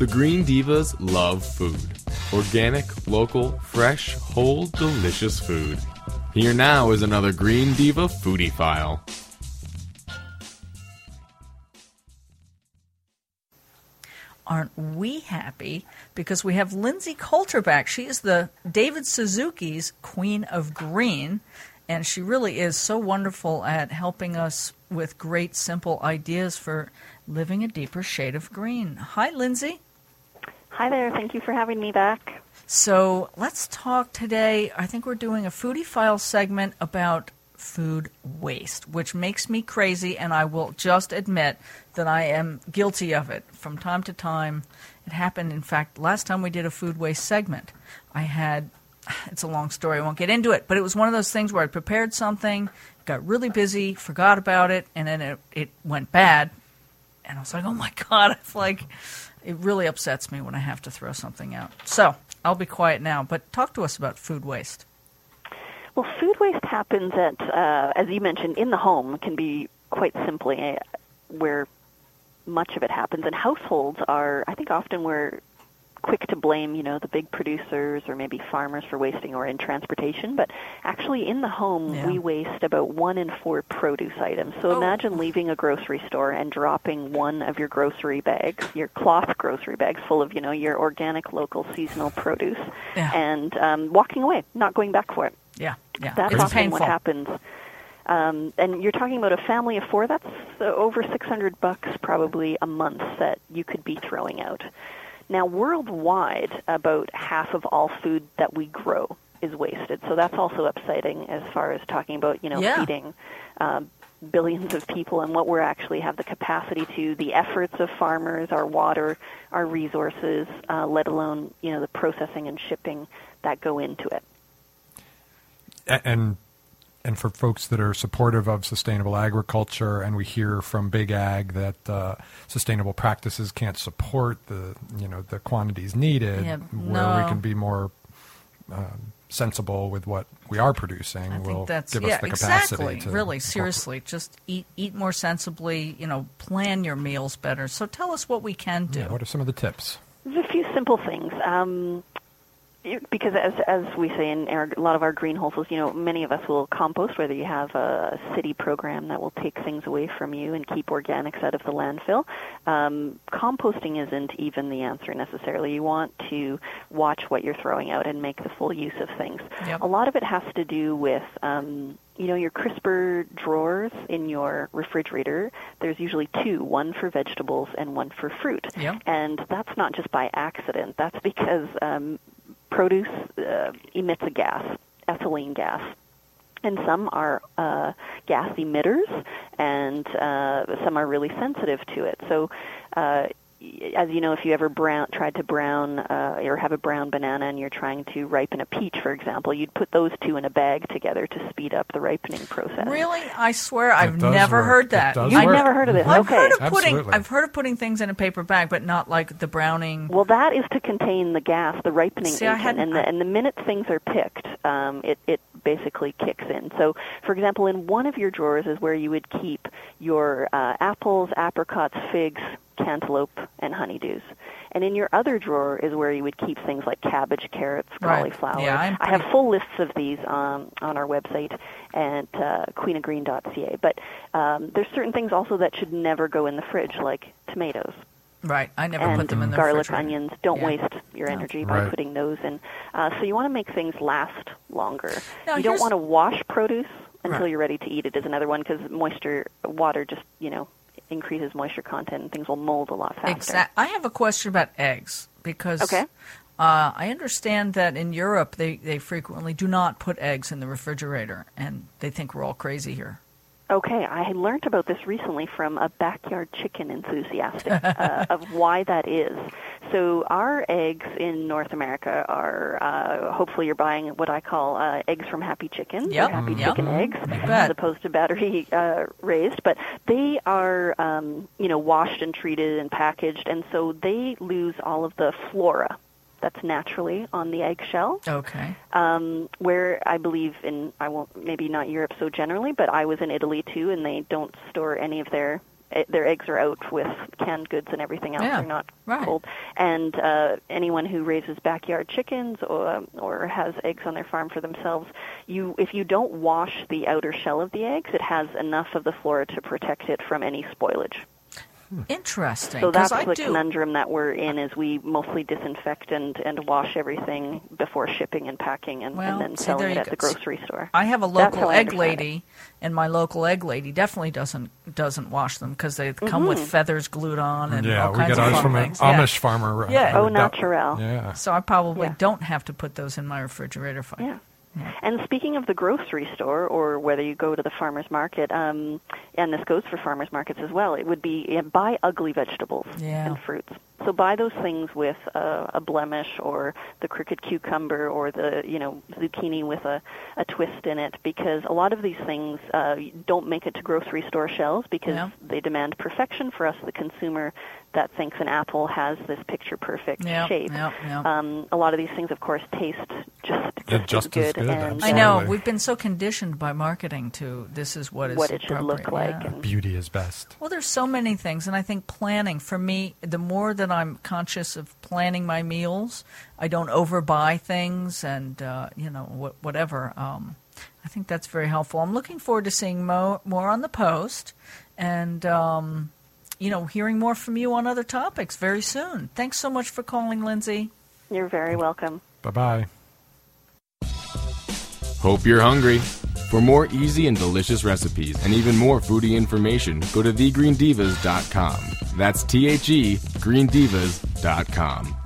The Green Divas love food. Organic, local, fresh, whole, delicious food. Here now is another Green Diva Foodie-Phile. Aren't we happy because we have Lindsay Coulter back? She is the David Suzuki's Queen of Green, and she really is so wonderful at helping us with great, simple ideas for living a deeper shade of green. Hi, Lindsay. Hi there. Thank you for having me back. So let's talk today. I think we're doing a Foodie-Phile segment about food waste, which makes me crazy, and I will just admit that I am guilty of it from time to time. It happened, in fact, last time we did a food waste segment. I had, it's a long story, I won't get into it, but it was one of those things where I prepared something, got really busy, forgot about it, and then it, it went bad. And I was like, oh my God, it's like, it really upsets me when I have to throw something out. So I'll be quiet now, but talk to us about food waste. Well, food waste happens at, uh, as you mentioned, in the home can be quite simply where much of it happens. And households are, I think, often where quick to blame, you know, the big producers or maybe farmers for wasting or in transportation, but actually in the home Yeah. we waste about one in four produce items. So Oh. imagine leaving a grocery store and dropping one of your grocery bags, your cloth grocery bags full of, you know, your organic local seasonal produce Yeah. and um, walking away, not going back for it. Yeah, yeah. That's it's often painful. what happens. Um, and you're talking about a family of four. That's over 600 bucks probably a month that you could be throwing out. Now, worldwide, about half of all food that we grow is wasted. So that's also upsetting as far as talking about you know Yeah. feeding um, billions of people and what we actually have the capacity to, the efforts of farmers, our water, our resources, uh, let alone you know the processing and shipping that go into it. And and for folks that are supportive of sustainable agriculture, and we hear from Big Ag that uh, sustainable practices can't support the you know the quantities needed, Yeah, where no. we can be more um, sensible with what we are producing, I will think that's give yeah, us the capacity exactly. to really, incorporate- seriously, just eat eat more sensibly. You know, plan your meals better. So tell us what we can do. Yeah, what are some of the tips? There's a few simple things. Um, you- because as as we say in our, a lot of our green households, you know, many of us will compost. Whether you have a city program that will take things away from you and keep organics out of the landfill, um, composting isn't even the answer necessarily. You want to watch what you're throwing out and make the full use of things. Yep. A lot of it has to do with um, you know your crisper drawers in your refrigerator. There's usually two, one for vegetables and one for fruit. Yep. And that's not just by accident. That's because um, produce uh, emits a gas, ethylene gas. And some are uh, gas emitters, and uh, some are really sensitive to it. So, uh, as you know, if you ever brown, tried to brown uh, or have a brown banana and you're trying to ripen a peach, for example, you'd put those two in a bag together to speed up the ripening process. Really, I swear I've never work. heard that. does You've work. never heard of this? I've okay. heard of putting Absolutely. I've heard of putting things in a paper bag, but not like the browning. Well, that is to contain the gas, the ripening See, I agent, hadn't- and the, and the minute things are picked, um, it it basically kicks in. So, for example, in one of your drawers is where you would keep your uh, apples, apricots, figs, cantaloupe, and honeydews. And in your other drawer is where you would keep things like cabbage, carrots, Right. cauliflower. Yeah, I'm I have full lists of these um, on our website at uh, queenofgreen.ca. But um, there's certain things also that should never go in the fridge, like tomatoes Right, I never and put them in the fridge. garlic, onions. Don't Yeah. waste your No. energy by Right. putting those in. Uh, so you want to make things last longer. Now, you don't want to wash produce until Right. you're ready to eat it. Is another one because moisture, water, just you know, increases moisture content and things will mold a lot faster. Exact. I have a question about eggs because Okay. uh, I understand that in Europe they, they frequently do not put eggs in the refrigerator, and they think we're all crazy here. Okay, I learned about this recently from a backyard chicken enthusiast uh, of why that is. So our eggs in North America are uh, hopefully you're buying what I call uh, eggs from Happy Chicken. They're Yep, Happy yep. Chicken eggs as opposed to battery uh, raised, but they are um, you know washed and treated and packaged, and so they lose all of the flora that's naturally on the eggshell Okay. um, where I believe in I won't maybe not Europe so generally, but I was in Italy too, and they don't store any of their their eggs are out with canned goods and everything else. Yeah, They're not right. cold. And uh, anyone who raises backyard chickens or or has eggs on their farm for themselves, you if you don't wash the outer shell of the eggs, it has enough of the flora to protect it from any spoilage. Interesting. So that's I the do. conundrum that we're in is we mostly disinfect and, and wash everything before shipping and packing and, Well, and then see, selling there it at go. the grocery store. I have a local egg understand it. lady, and my local egg lady definitely doesn't doesn't wash them because they come with feathers glued on and yeah, all we kinds get of ours fun from an things. Yeah. Amish farmer. uh, Yeah. Oh, natural. Yeah. So I probably Yeah. don't have to put those in my refrigerator. If I, Yeah. And speaking of the grocery store, or whether you go to the farmer's market, um, and this goes for farmers markets as well, it would be yeah, buy ugly vegetables Yeah. and fruits. So buy those things with uh, a blemish, or the crooked cucumber, or the you know zucchini with a, a twist in it, because a lot of these things uh, don't make it to grocery store shelves because Yeah. they demand perfection for us, the consumer, that thinks an apple has this picture perfect Yeah, shape. yeah, yeah. Um, a lot of these things, of course, taste just just, just as as good. good, and, I know we've been so conditioned by marketing to this is what is what it should look like. Yeah. And, Beauty is best. Well, there's so many things, and I think planning for me, the more that I'm conscious of planning my meals, I don't overbuy things, and uh, you know wh- whatever. Um, I think that's very helpful. I'm looking forward to seeing mo- more on the post, and um, you know hearing more from you on other topics very soon. Thanks so much for calling, Lindsay. You're very welcome. Bye bye. Hope you're hungry. For more easy and delicious recipes and even more foodie information, go to thegreendivas.com. That's T H E greendivas.com.